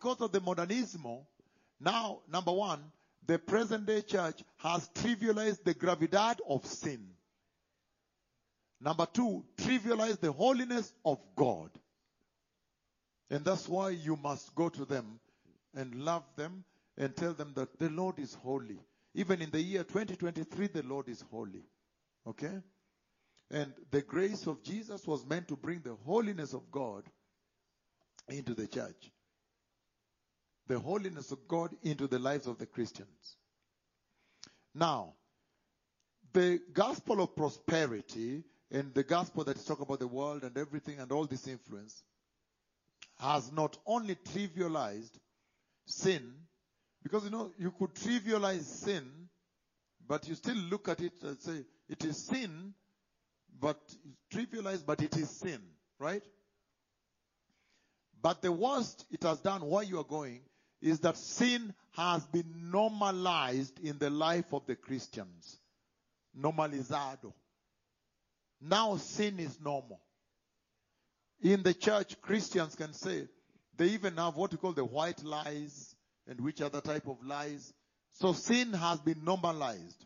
Because of the modernismo, now, number one, the present day church has trivialized the gravidad of sin. Number two, trivialized the holiness of God. And that's why you must go to them and love them and tell them that the Lord is holy. Even in the year 2023, the Lord is holy. Okay? And the grace of Jesus was meant to bring the holiness of God into the church. The holiness of God into the lives of the Christians. Now, the gospel of prosperity and the gospel that is talking about the world and everything and all this influence has not only trivialized sin, because you know, you could trivialize sin, but you still look at it and say, it is sin, but trivialized, but it is sin, right? But the worst it has done where you are going is that sin has been normalized in the life of the Christians. Normalizado. Now sin is normal. In the church, Christians can say they even have what we call the white lies and which other type of lies. So sin has been normalized.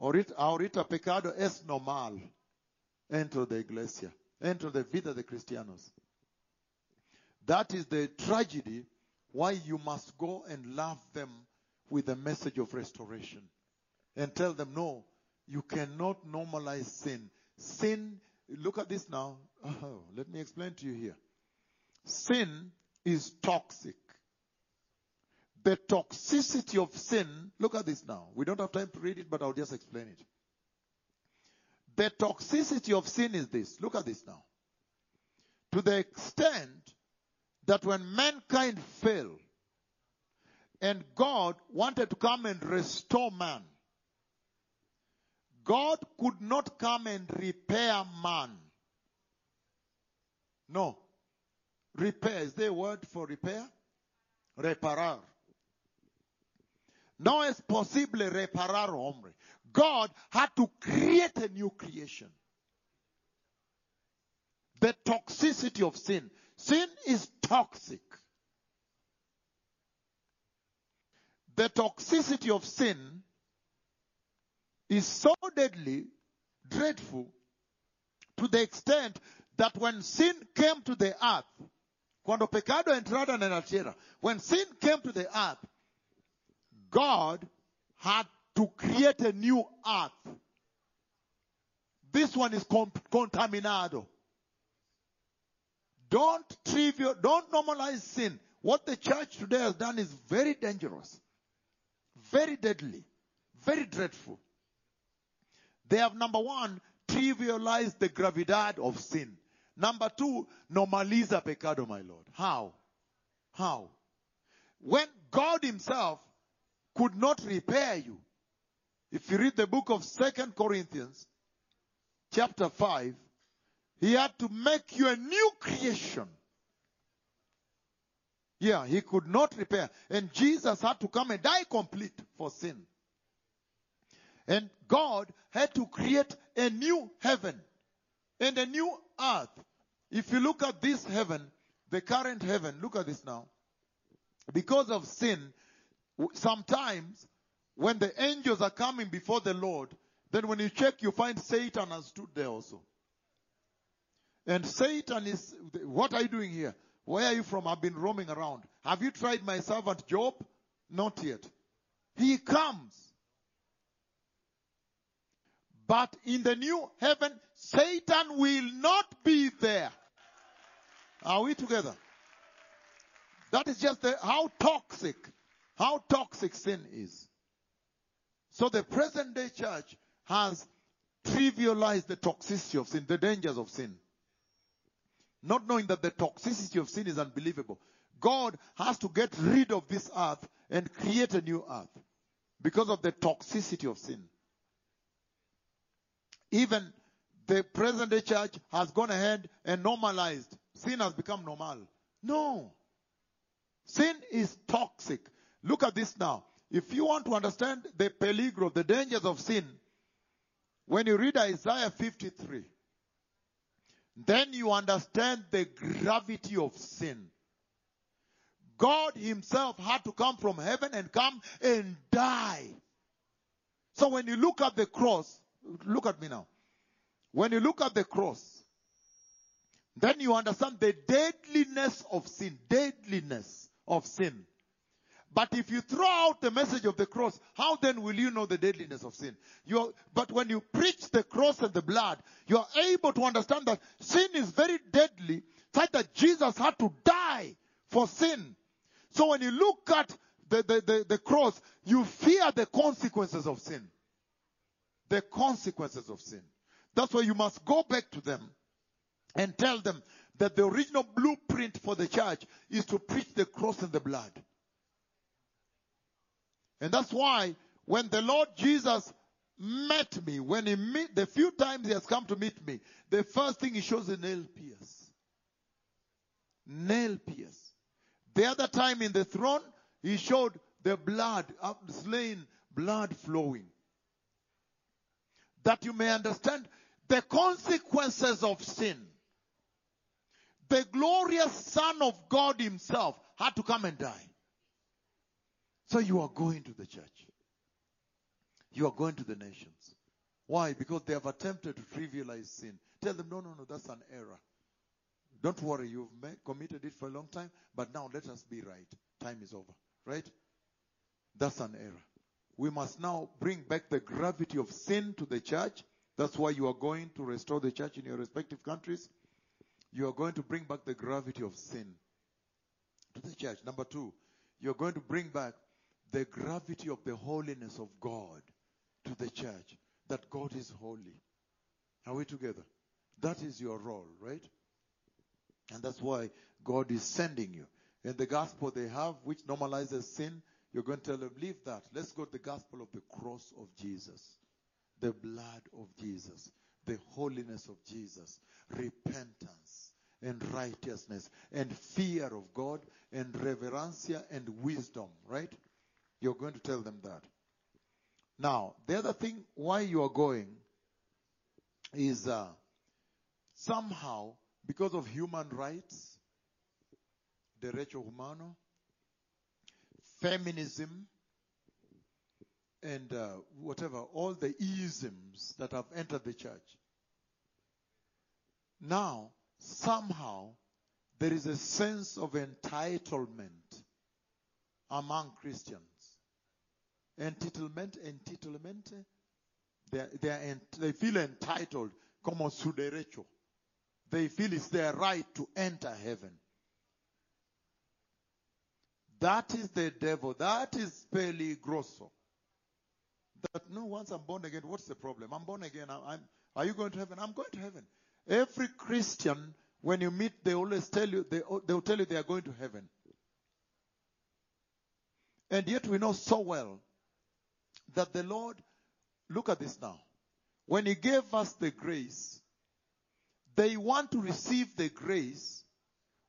Ahorita, pecado es normal dentro de iglesia, dentro de vida de cristianos. That is the tragedy why you must go and love them with the message of restoration and tell them, no, you cannot normalize sin. Sin, look at this now. Oh, let me explain to you here. Sin is toxic. The toxicity of sin, look at this now. We don't have time to read it, but I'll just explain it. The toxicity of sin is this. Look at this now. To the extent that when mankind fell and God wanted to come and restore man, God could not come and repair man. No. Repair. Is there a word for repair? Reparar. No es posible reparar hombre. God had to create a new creation. The toxicity of sin. Sin is toxic. The toxicity of sin is so deadly, dreadful, to the extent that when sin came to the earth, cuando pecado entrado en la when sin came to the earth, God had to create a new earth. This one is contaminado. Don't trivial, don't normalize sin. What the church today has done is very dangerous, very deadly, very dreadful. They have number one, trivialized the gravidad of sin. Number two, normaliza pecado, my Lord. How? How? When God himself could not repair you. If you read the book of Second Corinthians, chapter 5, he had to make you a new creation. Yeah, he could not repair. And Jesus had to come and die complete for sin. And God had to create a new heaven and a new earth. If you look at this heaven, the current heaven, look at this now. Because of sin, sometimes when the angels are coming before the Lord, then when you check, you find Satan has stood there also. And Satan is, what are you doing here? Where are you from? I've been roaming around. Have you tried my servant Job? Not yet. He comes. But in the new heaven, Satan will not be there. Are we together? That is just the, how toxic, how toxic sin is. So the present day church has trivialized the toxicity of sin, the dangers of sin. Not knowing that the toxicity of sin is unbelievable. God has to get rid of this earth and create a new earth because of the toxicity of sin. Even the present day church has gone ahead and normalized. Sin has become normal. No. Sin is toxic. Look at this now. If you want to understand the peligro, the dangers of sin, when you read Isaiah 53, then you understand the gravity of sin. God Himself had to come from heaven and come and die. So when you look at the cross, look at me now. When you look at the cross, then you understand the deadliness of sin. Deadliness of sin. But if you throw out the message of the cross, how then will you know the deadliness of sin? You're, but when you preach the cross and the blood, you are able to understand that sin is very deadly, such that Jesus had to die for sin. So when you look at the, the, the, the cross, you fear the consequences of sin. The consequences of sin. That's why you must go back to them and tell them that the original blueprint for the church is to preach the cross and the blood. And that's why when the Lord Jesus met me, when he meet, the few times he has come to meet me, the first thing he shows a nail pierce. Nail pierce. The other time in the throne, he showed the blood, slain blood flowing. That you may understand the consequences of sin. The glorious Son of God himself had to come and die. So you are going to the church. You are going to the nations. Why? Because they have attempted to trivialize sin. Tell them, no, no, no, that's an error. Don't worry, you've committed it for a long time, but now let us be right. Time is over. Right? That's an error. We must now bring back the gravity of sin to the church. That's why you are going to restore the church in your respective countries. You are going to bring back the gravity of sin to the church. Number two, you're going to bring back the gravity of the holiness of God to the church. That God is holy. Are we together? That is your role, right? And that's why God is sending you. And the gospel they have, which normalizes sin, you're going to tell them, leave that. Let's go to the gospel of the cross of Jesus, the blood of Jesus, the holiness of Jesus, repentance and righteousness and fear of God and reverencia and wisdom, right? You're going to tell them that. Now, the other thing why you are going is uh, somehow because of human rights, derecho humano, feminism, and uh, whatever, all the isms that have entered the church. Now, somehow, there is a sense of entitlement among Christians. Entitlement, entitlement, they, they, ent- they feel entitled, como su derecho. They feel it's their right to enter heaven. That is the devil. That is peligroso. That no, once I'm born again, what's the problem? I'm born again. I'm, I'm, are you going to heaven? I'm going to heaven. Every Christian, when you meet, they always tell you, they, they'll tell you they are going to heaven. And yet we know so well that the Lord, look at this now. When He gave us the grace, they want to receive the grace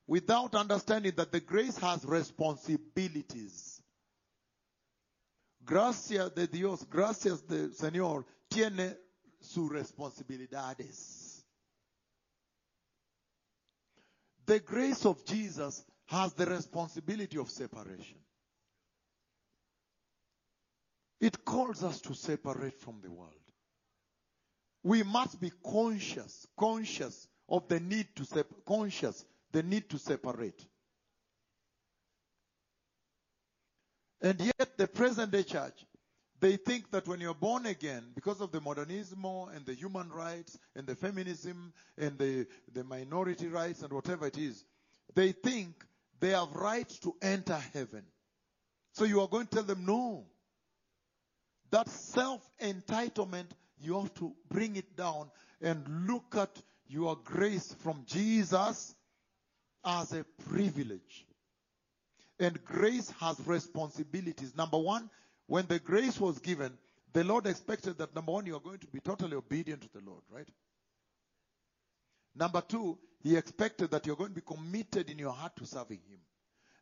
without understanding that the grace has responsibilities. Gracias de Dios, gracias de Señor, tiene sus responsabilidades. The grace of Jesus has the responsibility of separation. It calls us to separate from the world. We must be conscious, conscious of the need to sep- conscious the need to separate. And yet the present day church, they think that when you're born again, because of the modernismo and the human rights and the feminism and the, the minority rights and whatever it is, they think they have rights to enter heaven. So you are going to tell them no. That self-entitlement, you have to bring it down and look at your grace from Jesus as a privilege. And grace has responsibilities. Number one, when the grace was given, the Lord expected that number one, you are going to be totally obedient to the Lord, right? Number two, He expected that you're going to be committed in your heart to serving Him.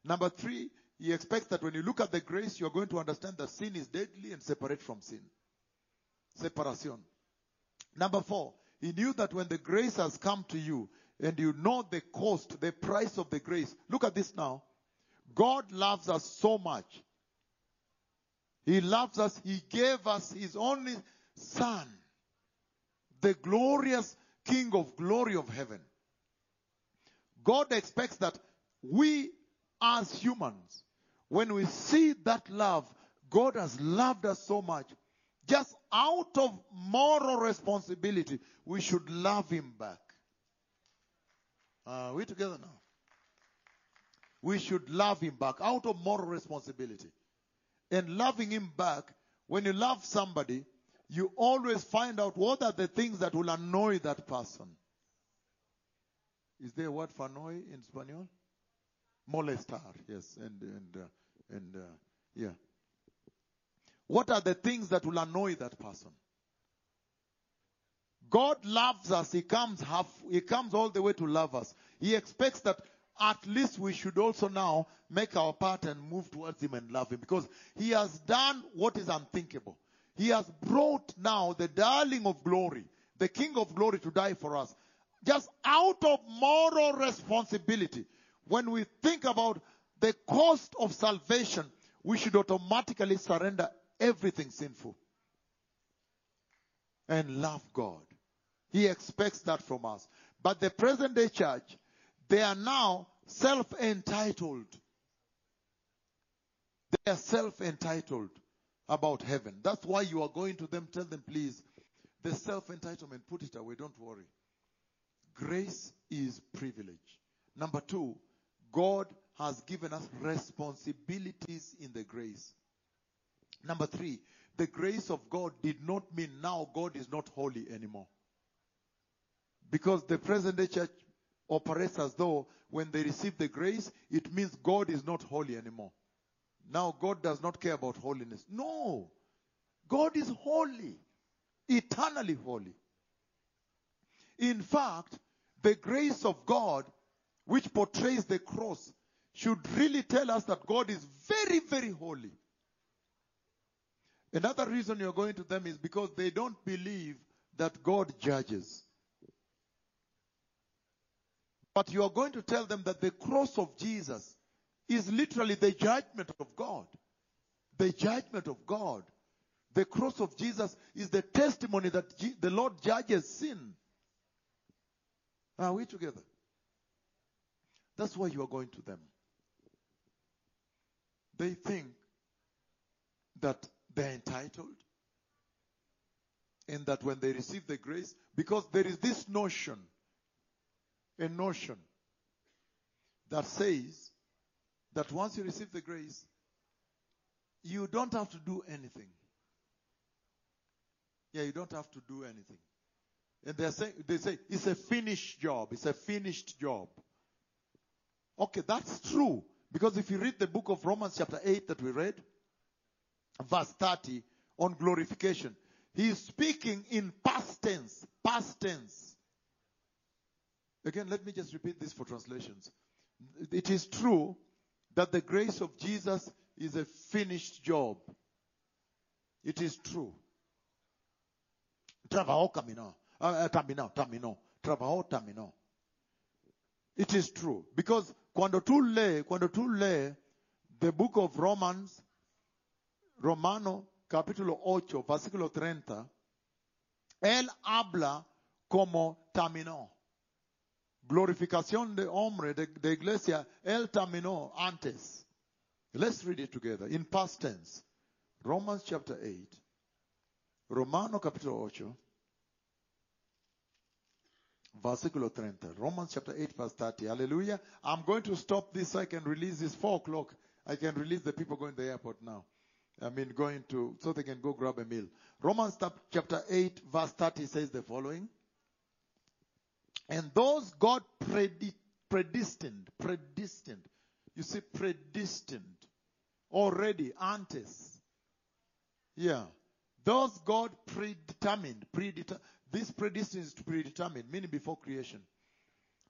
Number three, He expects that when you look at the grace, you're going to understand that sin is deadly and separate from sin. Separation. Number four, He knew that when the grace has come to you and you know the cost, the price of the grace, look at this now. God loves us so much. He loves us. He gave us His only Son, the glorious King of glory of heaven. God expects that we as humans, when we see that love, God has loved us so much, just out of moral responsibility, we should love Him back. Are we together now? We should love Him back out of moral responsibility. And loving Him back, when you love somebody, you always find out what are the things that will annoy that person. Is there a word for annoy in Spanish? Molestar, yes, and and uh, and uh, yeah. What are the things that will annoy that person? God loves us. He comes half. He comes all the way to love us. He expects that at least we should also now make our part and move towards Him and love Him because He has done what is unthinkable. He has brought now the darling of glory, the King of glory to die for us. Just out of moral responsibility. When we think about the cost of salvation, we should automatically surrender everything sinful and love God. He expects that from us. But the present day church, they are now self-entitled. They are self-entitled about heaven. That's why you are going to them, tell them, please, the self-entitlement, put it away, don't worry. Grace is privilege. Number two, God has given us responsibilities in the grace. Number three, the grace of God did not mean now God is not holy anymore. Because the present day church operates as though when they receive the grace, it means God is not holy anymore. Now God does not care about holiness. No. God is holy. Eternally holy. In fact, the grace of God, which portrays the cross, should really tell us that God is very, very holy. Another reason you're going to them is because they don't believe that God judges. But you are going to tell them that the cross of Jesus is literally the judgment of God. The judgment of God. The cross of Jesus is the testimony that the Lord judges sin. Are we together? That's why you are going to them. They think that they're entitled and that when they receive the grace, because there is this notion, a notion that says that once you receive the grace, you don't have to do anything. Yeah, you don't have to do anything. And they say they say it's a finished job. It's a finished job. Okay, that's true. Because if you read the book of Romans chapter 8 that we read, verse 30 on glorification, he is speaking in past tense. Past tense. Again, let me just repeat this for translations. It is true that the grace of Jesus is a finished job. It is true. Trabajo caminó. Uh. Trabajo terminó. It is true. Because cuando tú lees, cuando tú lees the book of Romans, Romano capítulo 8, versículo 30, él habla como terminó. Glorificación de hombre, de, de iglesia, él terminó antes. Let's read it together in past tense. Romans chapter 8. Romano capítulo 8. Versículo 30. Romans chapter 8 verse 30. Hallelujah. I'm going to stop this so I can release this 4 o'clock. I can release the people going to the airport now. I mean going to, so they can go grab a meal. Romans chapter 8 verse 30 says the following. And those God predi- predestined, predestined. You see, predestined. Already, antes. Yeah. Those God predetermined, predetermined. This predestined is predetermined, meaning before creation.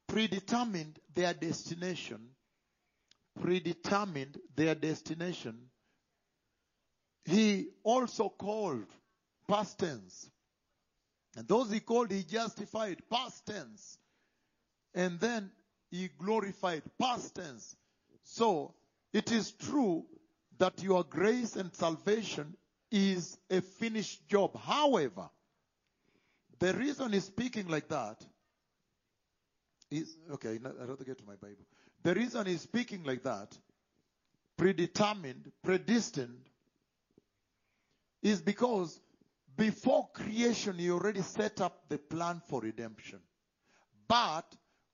Predetermined their destination. Predetermined their destination. He also called, past tense. And those he called, he justified, past tense. And then he glorified, past tense. So, it is true that your grace and salvation is a finished job. However, the reason he's speaking like that is okay, no, I rather get to my Bible. The reason he's speaking like that, predetermined, predestined, is because before creation he already set up the plan for redemption. But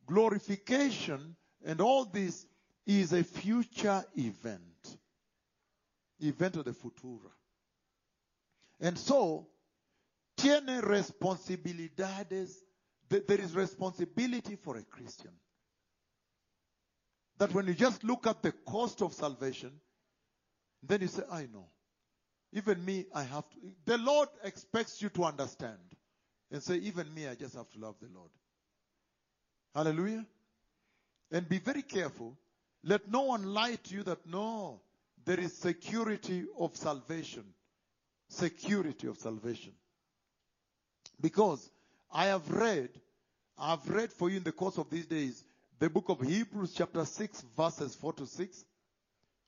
glorification and all this is a future event. Event of the futura. And so, tiene responsabilidades. There is responsibility for a Christian. That when you just look at the cost of salvation, then you say, I know. Even me, I have to. The Lord expects you to understand and say, even me, I just have to love the Lord. Hallelujah. And be very careful. Let no one lie to you that no, there is security of salvation. Security of salvation. Because I have read, I've read for you in the course of these days, the book of Hebrews chapter 6 verses 4 to 6,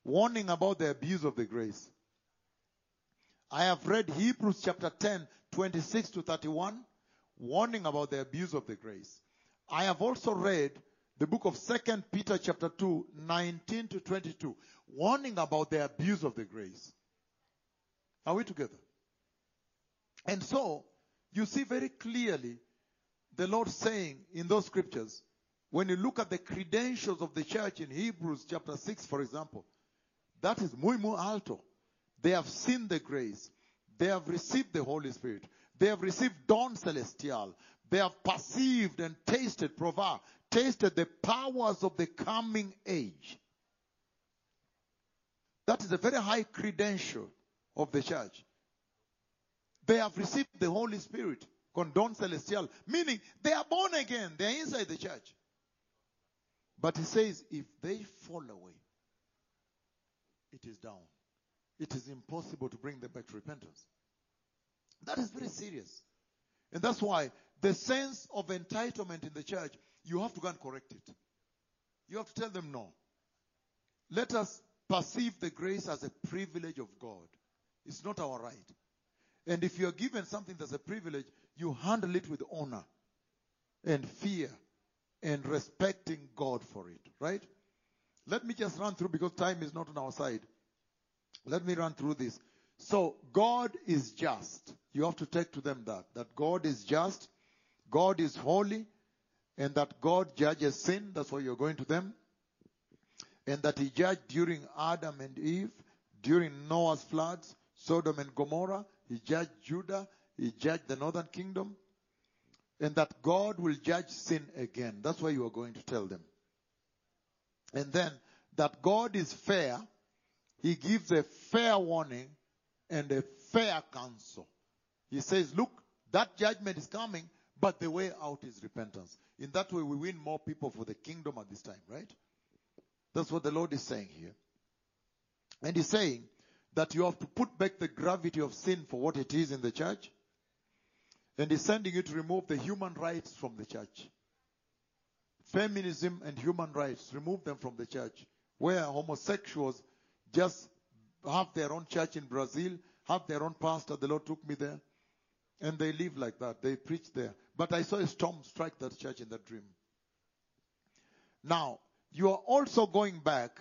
warning about the abuse of the grace. I have read Hebrews chapter 10, 26 to 31, warning about the abuse of the grace. I have also read the book of 2 Peter chapter 2, 19 to 22, warning about the abuse of the grace. Are we together? And so, you see very clearly the Lord saying in those scriptures, when you look at the credentials of the church in Hebrews chapter 6, for example, that is muy, muy alto. They have seen the grace. They have received the Holy Spirit. They have received Don Celestial. They have perceived and tasted, prova, tasted the powers of the coming age. That is a very high credential of the church. They have received the Holy Spirit, condon celestial, meaning they are born again. They are inside the church. But he says, if they fall away, it is down. It is impossible to bring them back to repentance. That is very serious. And that's why the sense of entitlement in the church, you have to go and correct it. You have to tell them no. Let us perceive the grace as a privilege of God. It's not our right. And if you're given something that's a privilege, you handle it with honor and fear and respecting God for it, right? Let me just run through because time is not on our side. Let me run through this. So, God is just. You have to take to them that. That God is just, God is holy, and that God judges sin. That's why you're going to them. And that He judged during Adam and Eve, during Noah's floods, Sodom and Gomorrah. He judged Judah. He judged the northern kingdom. And that God will judge sin again. That's why you are going to tell them. And then that God is fair. He gives a fair warning and a fair counsel. He says, look, that judgment is coming, but the way out is repentance. In that way, we win more people for the kingdom at this time, right? That's what the Lord is saying here. And He's saying that you have to put back the gravity of sin for what it is in the church. And He's sending you to remove the human rights from the church. Feminism and human rights, remove them from the church. Where homosexuals just have their own church in Brazil, have their own pastor. The Lord took me there. And they live like that. They preach there. But I saw a storm strike that church in that dream. Now, you are also going back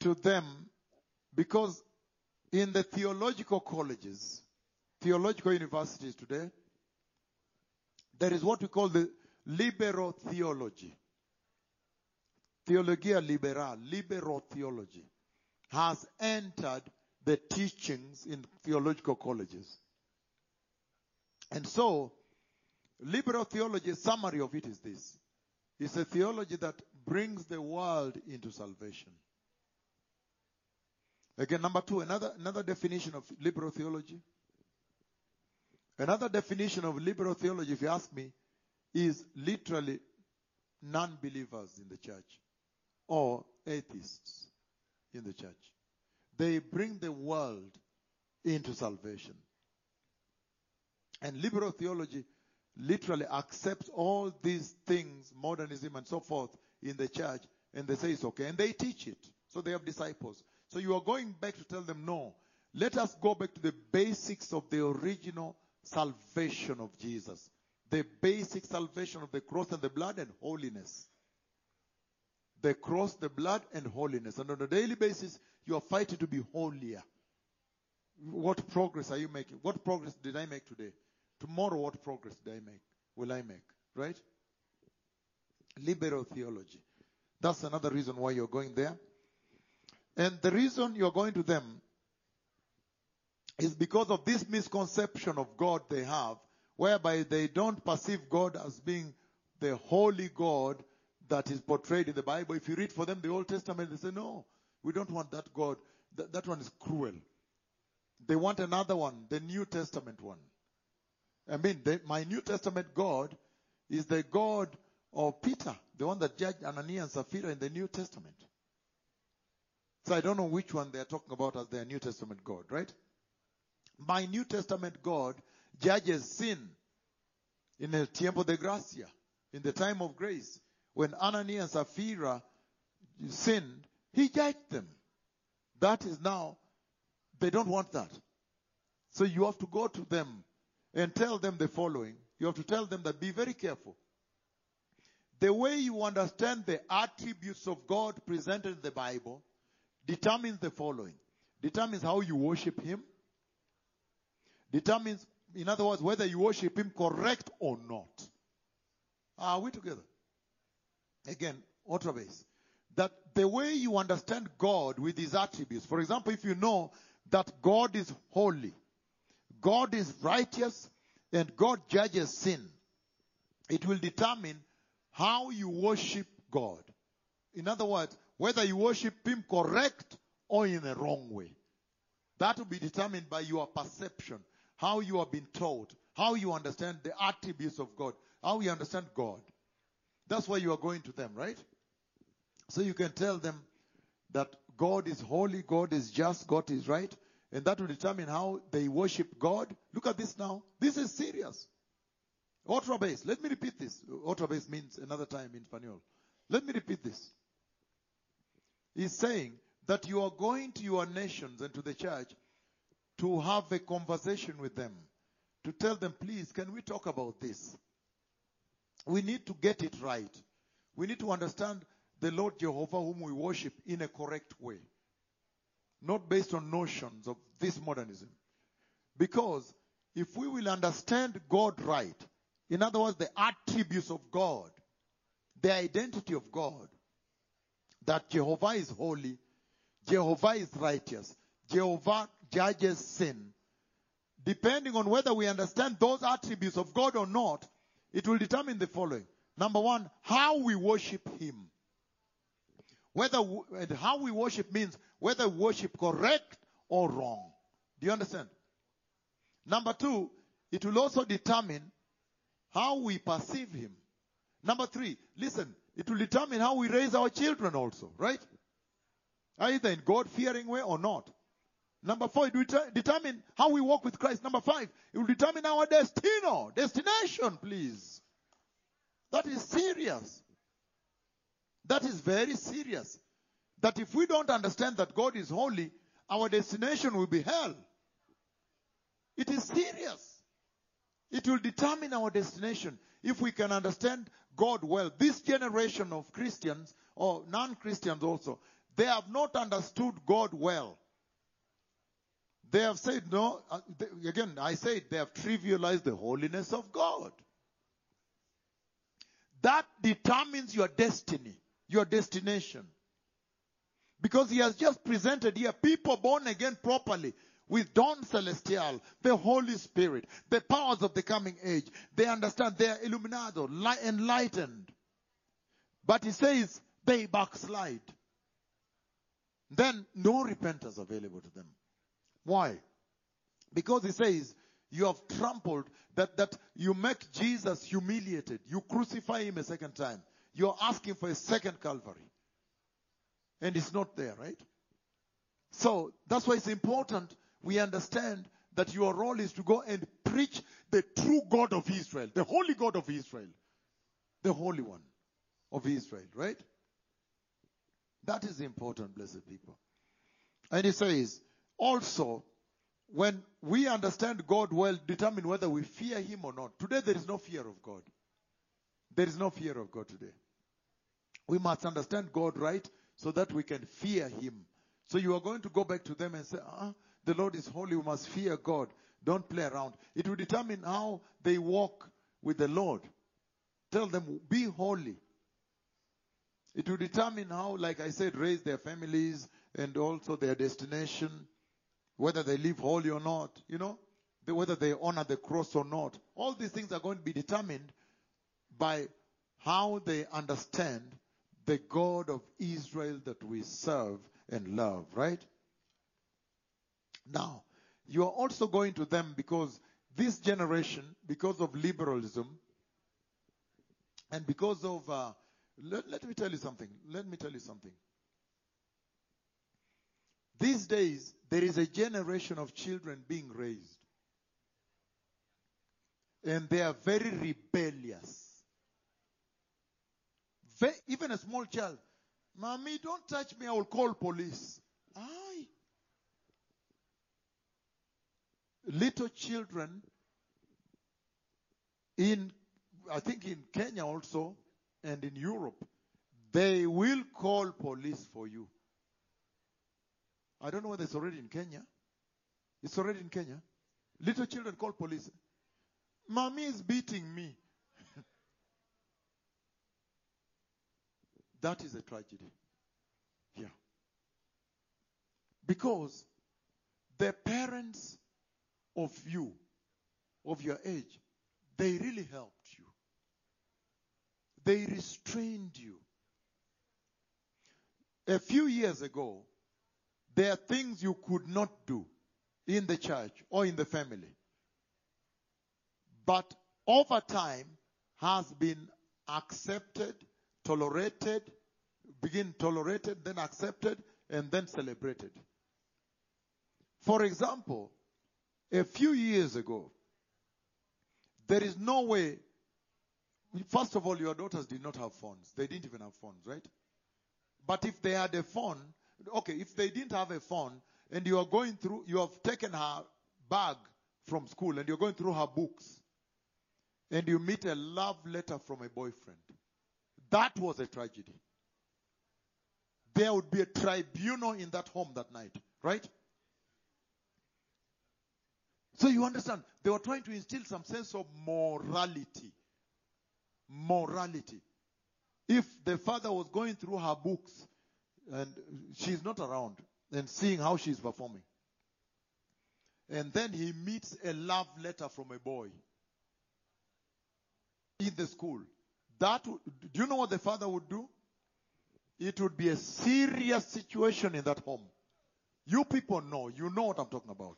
to them because in the theological colleges, theological universities today, there is what we call the liberal theology. Theologia liberal, liberal theology, has entered the teachings in theological colleges. And so, liberal theology, summary of it is this. It's a theology that brings the world into salvation. Again, number two, another, another definition of liberal theology. Another definition of liberal theology, if you ask me, is literally non-believers in the church or atheists in the church. They bring the world into salvation. And liberal theology literally accepts all these things, modernism and so forth, in the church and they say it's okay, and they teach it. So they have disciples. So you are going back to tell them, no, let us go back to the basics of the original salvation of Jesus. The basic salvation of the cross and the blood and holiness. The cross, the blood, and holiness. And on a daily basis, you are fighting to be holier. What progress are you making? What progress did I make today? Tomorrow, what progress did I make? Will I make? Right? Liberal theology. That's another reason why you're going there. And the reason you're going to them is because of this misconception of God they have, whereby they don't perceive God as being the holy God that is portrayed in the Bible. If you read for them the Old Testament, they say, no, we don't want that God. That, that one is cruel. They want another one, the New Testament one. I mean, the, my New Testament God is the God of Peter, the one that judged Ananias and Sapphira in the New Testament. So I don't know which one they're talking about as their New Testament God, right? My New Testament God judges sin in el tiempo de gracia, in the time of grace. When Ananias and Sapphira sinned, he judged them. That is now, they don't want that. So you have to go to them and tell them the following. You have to tell them that be very careful. The way you understand the attributes of God presented in the Bible determines the following. Determines how you worship Him. Determines, in other words, whether you worship Him correct or not. Are we together? Again, outra base. That the way you understand God with His attributes. For example, if you know that God is holy, God is righteous, and God judges sin, it will determine how you worship God. In other words, whether you worship Him correct or in a wrong way. That will be determined by your perception, how you have been taught, how you understand the attributes of God, how you understand God. That's why you are going to them, right? So you can tell them that God is holy, God is just, God is right, and that will determine how they worship God. Look at this now. This is serious. Otra base. Let me repeat this. Otra base means another time in Spanish. Let me repeat this. He's saying that you are going to your nations and to the church to have a conversation with them, to tell them, please, can we talk about this? We need to get it right. We need to understand the Lord Jehovah whom we worship in a correct way. Not based on notions of this modernism. Because if we will understand God right, in other words, the attributes of God, the identity of God, that Jehovah is holy, Jehovah is righteous, Jehovah judges sin. Depending on whether we understand those attributes of God or not, it will determine the following. Number one, how we worship Him. Whether and how we worship means whether worship correct or wrong. Do you understand? Number two, it will also determine how we perceive Him. Number three, listen, it will determine how we raise our children also, right? Either in God fearing way or not. Number four, it will determine how we walk with Christ. Number five, it will determine our destino, destination, please. That is serious. That is very serious. That if we don't understand that God is holy, our destination will be hell. It is serious. It will determine our destination if we can understand God well. This generation of Christians, or non Christians also, they have not understood God well. They have said, no, uh, again, I say they have trivialized the holiness of God. That determines your destiny, your destination. Because he has just presented here people born again properly with Don Celestial, the Holy Spirit, the powers of the coming age. They understand they are illuminado, enlightened. But he says they backslide. Then no repentance available to them. Why? Because he says you have trampled that, that you make Jesus humiliated. You crucify him a second time. You're asking for a second Calvary. And it's not there, right? So that's why it's important we understand that your role is to go and preach the true God of Israel, the holy God of Israel, the Holy One of Israel, right? That is important, blessed people. And he says, also, when we understand God well, determine whether we fear Him or not. Today there is no fear of God. There is no fear of God today. We must understand God right so that we can fear Him. So you are going to go back to them and say, ah, the Lord is holy, we must fear God. Don't play around. It will determine how they walk with the Lord. Tell them, be holy. It will determine how, like I said, raise their families and also their destination, whether they live holy or not, you know, whether they honor the cross or not. All these things are going to be determined by how they understand the God of Israel that we serve and love, right? Now, you are also going to them because this generation, because of liberalism, and because of, uh, let, let me tell you something. Let me tell you something. These days, there is a generation of children being raised. And they are very rebellious. Ve- even a small child, Mommy, don't touch me, I will call police. Aye. Little children in, I think in Kenya also, and in Europe, they will call police for you. I don't know whether it's already in Kenya. It's already in Kenya. Little children call police. Mommy is beating me. that is a tragedy. Yeah. Because the parents of you, of your age, they really helped you. They restrained you. A few years ago, there are things you could not do in the church or in the family. But over time has been accepted, tolerated, begin tolerated, then accepted, and then celebrated. For example, a few years ago, there is no way, first of all, your daughters did not have phones. They didn't even have phones, right? But if they had a phone, okay, if they didn't have a phone and you are going through, you have taken her bag from school and you're going through her books and you meet a love letter from a boyfriend, that was a tragedy. There would be a tribunal in that home that night, right? So you understand, they were trying to instill some sense of morality. Morality. If the father was going through her books and she's not around and seeing how she's performing, and then he meets a love letter from a boy in the school, that do you know what the father would do? It would be a serious situation in that home. You people know, you know what I'm talking about.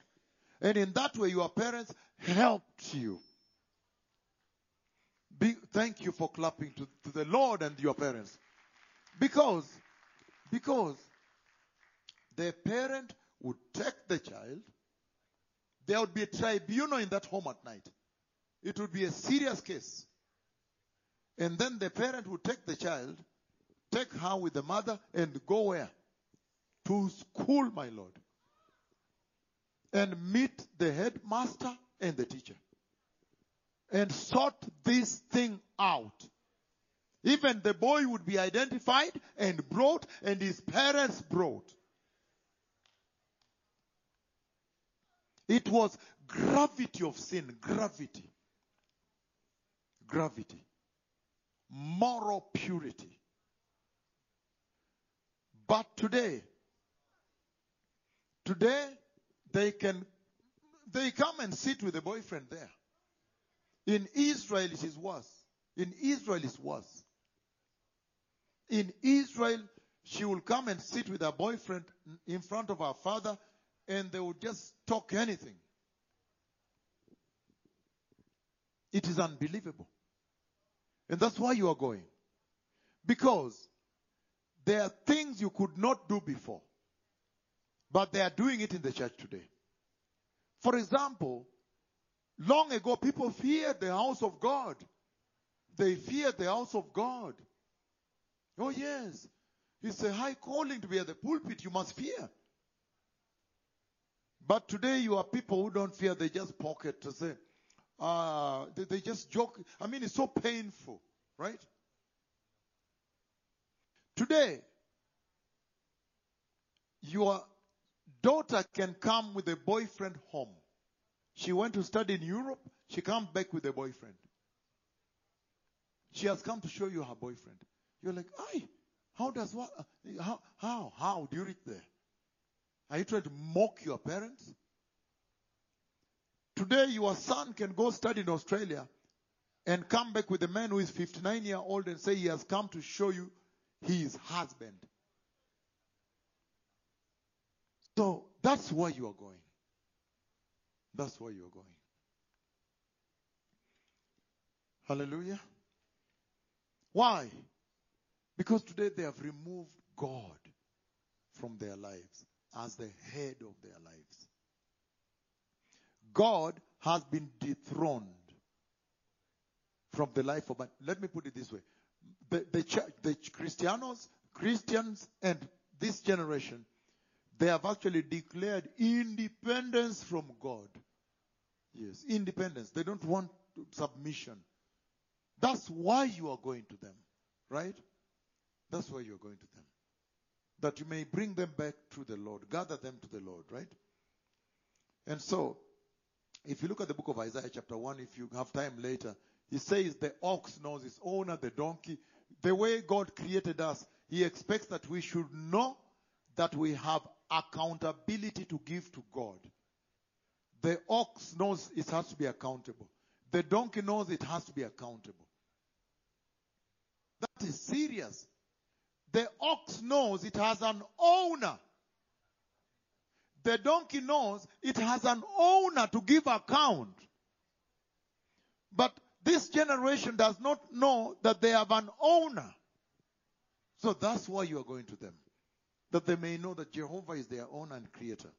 And in that way, your parents helped you. Be, thank you for clapping to, to the Lord and your parents. Because, because the parent would take the child, there would be a tribunal in that home at night. It would be a serious case. And then the parent would take the child, take her with the mother, and go where? To school, my Lord. And meet the headmaster and the teacher. And sort this thing out. Even the boy would be identified and brought, and his parents brought. It was gravity of sin, gravity. Gravity. Moral purity. But today, today, they can, they come and sit with a boyfriend there. In Israel, it is worse. In Israel, it's worse. In Israel, she will come and sit with her boyfriend in front of her father and they will just talk anything. It is unbelievable. And that's why you are going. Because there are things you could not do before, but they are doing it in the church today. For example, long ago people feared the house of God. They feared the house of God. Oh yes. It's a high calling to be at the pulpit. You must fear. But today you are people who don't fear. They just pocket to say, uh, they, they just joke. I mean, it's so painful, right? Today, your daughter can come with a boyfriend home. She went to study in Europe. She comes back with a boyfriend. She has come to show you her boyfriend. You're like, aye, how does what? Uh, how, how, how do you reach there? Are you trying to mock your parents? Today, your son can go study in Australia and come back with a man who is 59 year old and say he has come to show you his husband. So that's where you are going. That's where you are going. Hallelujah. Why? Because today they have removed God from their lives as the head of their lives. God has been dethroned from the life of man. Let me put it this way. The, the, church, the Christianos, Christians and this generation, they have actually declared independence from God. Yes, independence. They don't want submission. That's why you are going to them, right? That's why you are going to them. That you may bring them back to the Lord, gather them to the Lord, right? And so, if you look at the book of Isaiah, chapter 1, if you have time later, he says the ox knows its owner, the donkey. The way God created us, he expects that we should know that we have accountability to give to God. The ox knows it has to be accountable. The donkey knows it has to be accountable. That is serious. The ox knows it has an owner. The donkey knows it has an owner to give account. But this generation does not know that they have an owner. So that's why you are going to them. That they may know that Jehovah is their owner and creator.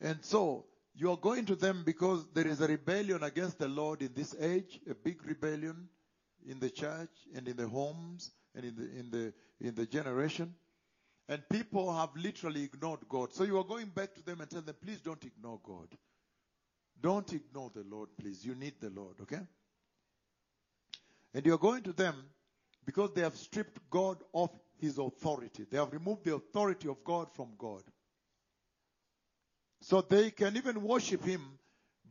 And so you are going to them because there is a rebellion against the Lord in this age, a big rebellion in the church and in the homes and in the in the in the generation. And people have literally ignored God. So you are going back to them and tell them, please don't ignore God. Don't ignore the Lord, please. You need the Lord, okay? And you're going to them because they have stripped God of his authority. They have removed the authority of God from God. So they can even worship him,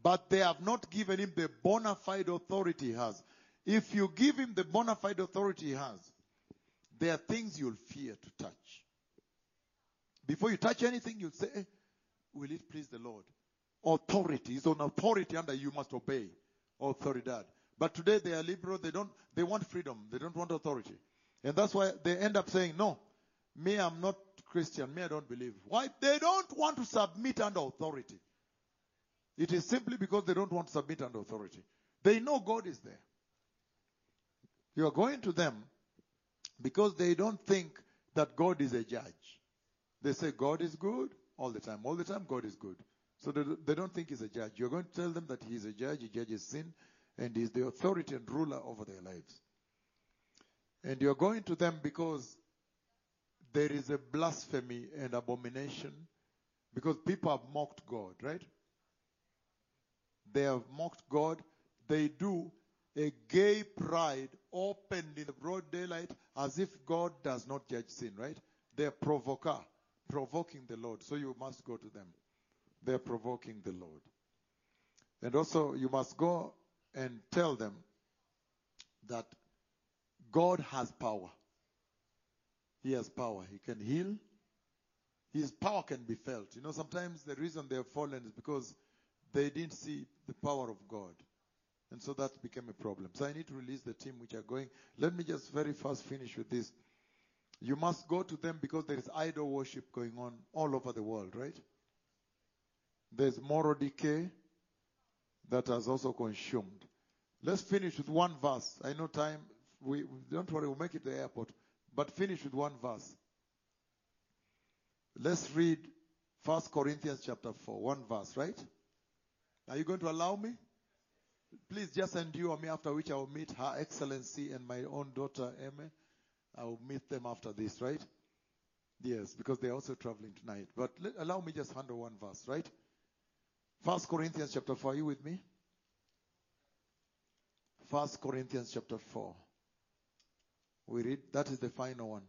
but they have not given him the bona fide authority he has. If you give him the bona fide authority he has, there are things you'll fear to touch. Before you touch anything, you'll say, eh, Will it please the Lord? Authority is on authority under you must obey. Autoridad. But today they are liberal, they don't they want freedom, they don't want authority. And that's why they end up saying, No, me, I'm not Christian, me, I don't believe. Why? They don't want to submit under authority. It is simply because they don't want to submit under authority. They know God is there. You are going to them because they don't think that God is a judge. They say God is good all the time. All the time, God is good. So they, don't think he's a judge. You're going to tell them that he is a judge, he judges sin, and he's the authority and ruler over their lives. And you're going to them because there is a blasphemy and abomination because people have mocked God, right? They have mocked God. They do a gay pride opened in the broad daylight as if God does not judge sin, right? They're provoker, provoking the Lord. So you must go to them. They're provoking the Lord. And also you must go and tell them that God has power. He has power. He can heal. His power can be felt. You know, sometimes the reason they have fallen is because they didn't see the power of God. And so that became a problem. So I need to release the team which are going. Let me just very fast finish with this. You must go to them because there is idol worship going on all over the world, right? There's moral decay that has also consumed. Let's finish with one verse. I know time. We, don't worry, we'll make it to the airport. But finish with one verse. Let's read 1 Corinthians chapter 4, one verse, right? Are you going to allow me? Please just endure me, after which I will meet Her Excellency and my own daughter, Emma. I'll meet them after this, right? Yes, because they're also traveling tonight. But let, allow me just handle one verse, right? First Corinthians chapter 4. Are you with me? First Corinthians chapter 4. We read, that is the final one.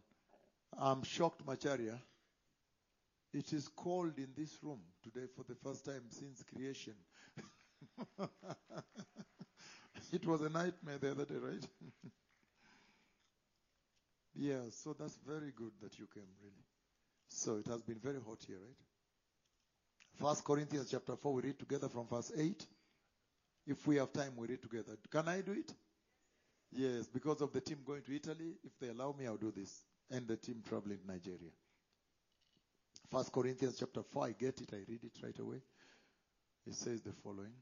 I'm shocked, Macharia. It is cold in this room today for the first time since creation. it was a nightmare the other day, right? yeah, so that's very good that you came, really. So it has been very hot here, right? First Corinthians chapter 4, we read together from verse 8. If we have time, we read together. Can I do it? Yes, because of the team going to Italy. If they allow me, I'll do this. And the team traveling to Nigeria. First Corinthians chapter 4, I get it, I read it right away. It says the following.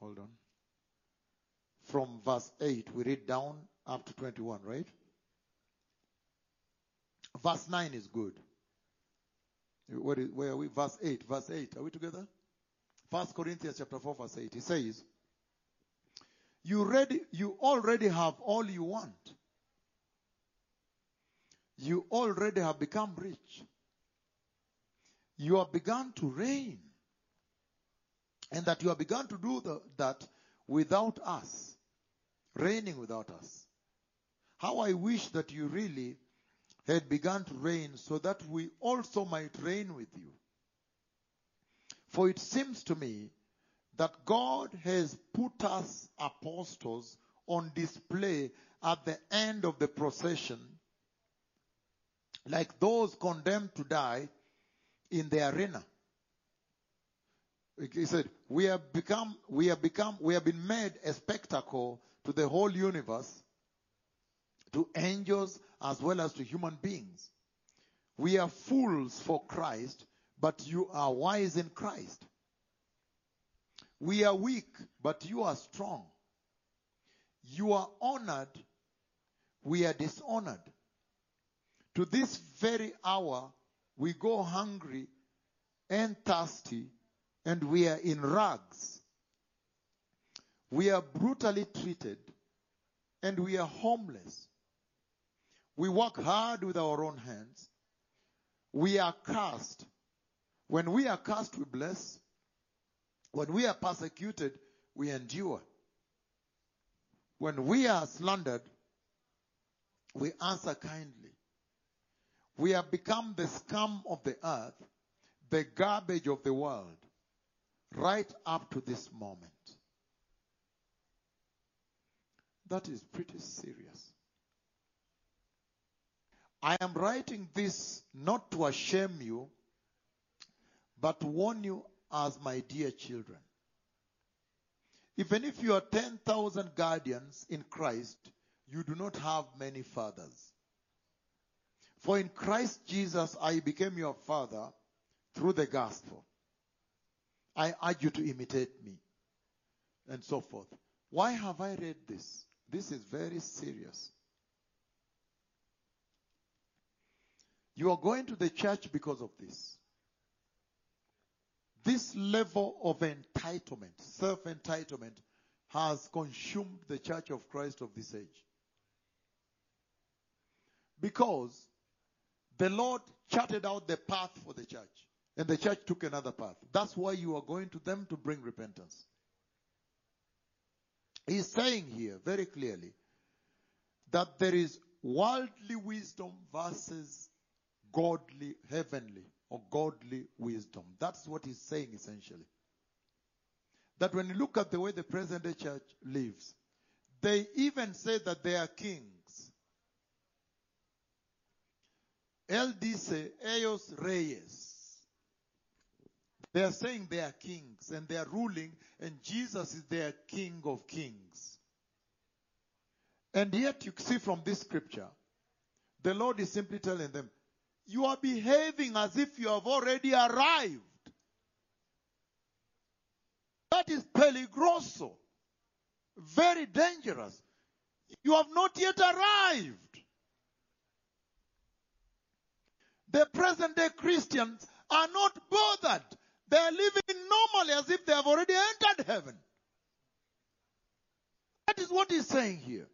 Hold on. From verse 8, we read down up to 21, right? Verse 9 is good. Where, is, where are we? Verse 8. Verse 8. Are we together? First Corinthians chapter 4, verse 8. It says, You ready you already have all you want. You already have become rich. You have begun to reign. And that you have begun to do the, that without us. Reigning without us. How I wish that you really had begun to reign so that we also might reign with you. For it seems to me that God has put us apostles on display at the end of the procession, like those condemned to die in the arena. He said, we have become, we have become, we have been made a spectacle to the whole universe, to angels as well as to human beings. We are fools for Christ, but you are wise in Christ. We are weak, but you are strong. You are honored, we are dishonored. To this very hour, we go hungry and thirsty, and we are in rags. We are brutally treated, and we are homeless. We work hard with our own hands. We are cursed. When we are cursed, we bless. When we are persecuted, we endure. When we are slandered, we answer kindly. We have become the scum of the earth, the garbage of the world, right up to this moment. That is pretty serious. I am writing this not to shame you, but to warn you as my dear children. Even if you are 10,000 guardians in Christ, you do not have many fathers. For in Christ Jesus I became your father through the gospel. I urge you to imitate me. And so forth. Why have I read this? This is very serious. You are going to the church because of this. This level of entitlement, self entitlement, has consumed the church of Christ of this age. Because the Lord charted out the path for the church, and the church took another path. That's why you are going to them to bring repentance. He's saying here very clearly that there is worldly wisdom versus godly, heavenly, or godly wisdom. That's what he's saying essentially. That when you look at the way the present day church lives, they even say that they are kings. Él dice, ellos reyes. They are saying they are kings and they are ruling, and Jesus is their king of kings. And yet, you see from this scripture, the Lord is simply telling them, you are behaving as if you have already arrived. That is peligroso. Very dangerous. You have not yet arrived. The present day Christians are not bothered. They are living normally as if they have already entered heaven. That is what he's saying here.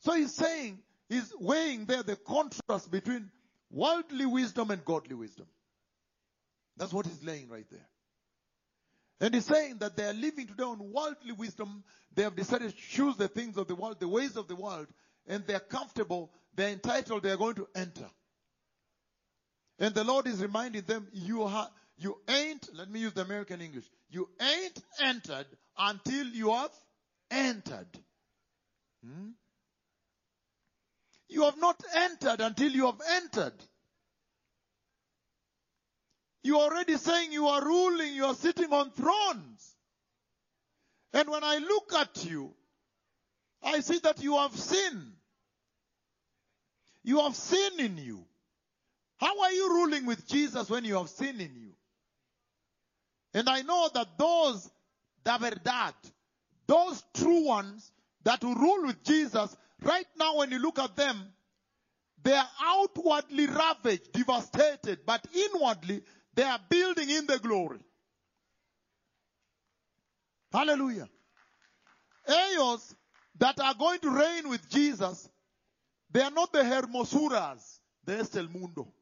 So he's saying He's weighing there the contrast between worldly wisdom and godly wisdom. That's what he's laying right there. And he's saying that they are living today on worldly wisdom. They have decided to choose the things of the world, the ways of the world, and they're comfortable, they're entitled, they're going to enter. And the Lord is reminding them, you ha- you ain't, let me use the American English, you ain't entered until you have entered. Hmm? You have not entered until you have entered. You are already saying you are ruling, you are sitting on thrones. And when I look at you, I see that you have sin. You have sin in you. How are you ruling with Jesus when you have sin in you? And I know that those that were that, those true ones that will rule with Jesus, right now when you look at them, they are outwardly ravaged, devastated, but inwardly they are building in the glory. Hallelujah. Eos that are going to reign with Jesus, they are not the Hermosuras, the Este el Mundo.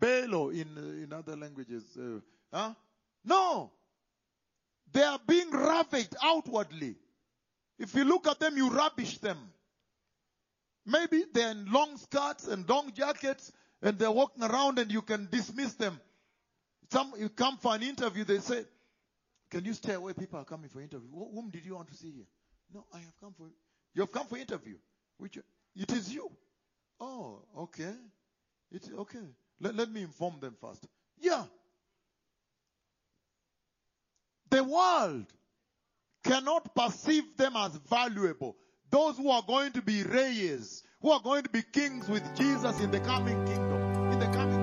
Belo in, in other languages. Uh, huh? No. They are being ravaged outwardly. If you look at them, you rubbish them. Maybe they're in long skirts and long jackets and they're walking around and you can dismiss them. Some, you come for an interview, they say, can you stay away? People are coming for interview. Wh- Whom did you want to see here? No, I have come for, you have come for interview. Which, it is you. Oh, okay. It's okay. Let, let me inform them first. Yeah. The world cannot perceive them as valuable. Those who are going to be reyes, who are going to be kings with Jesus in the coming kingdom, in the coming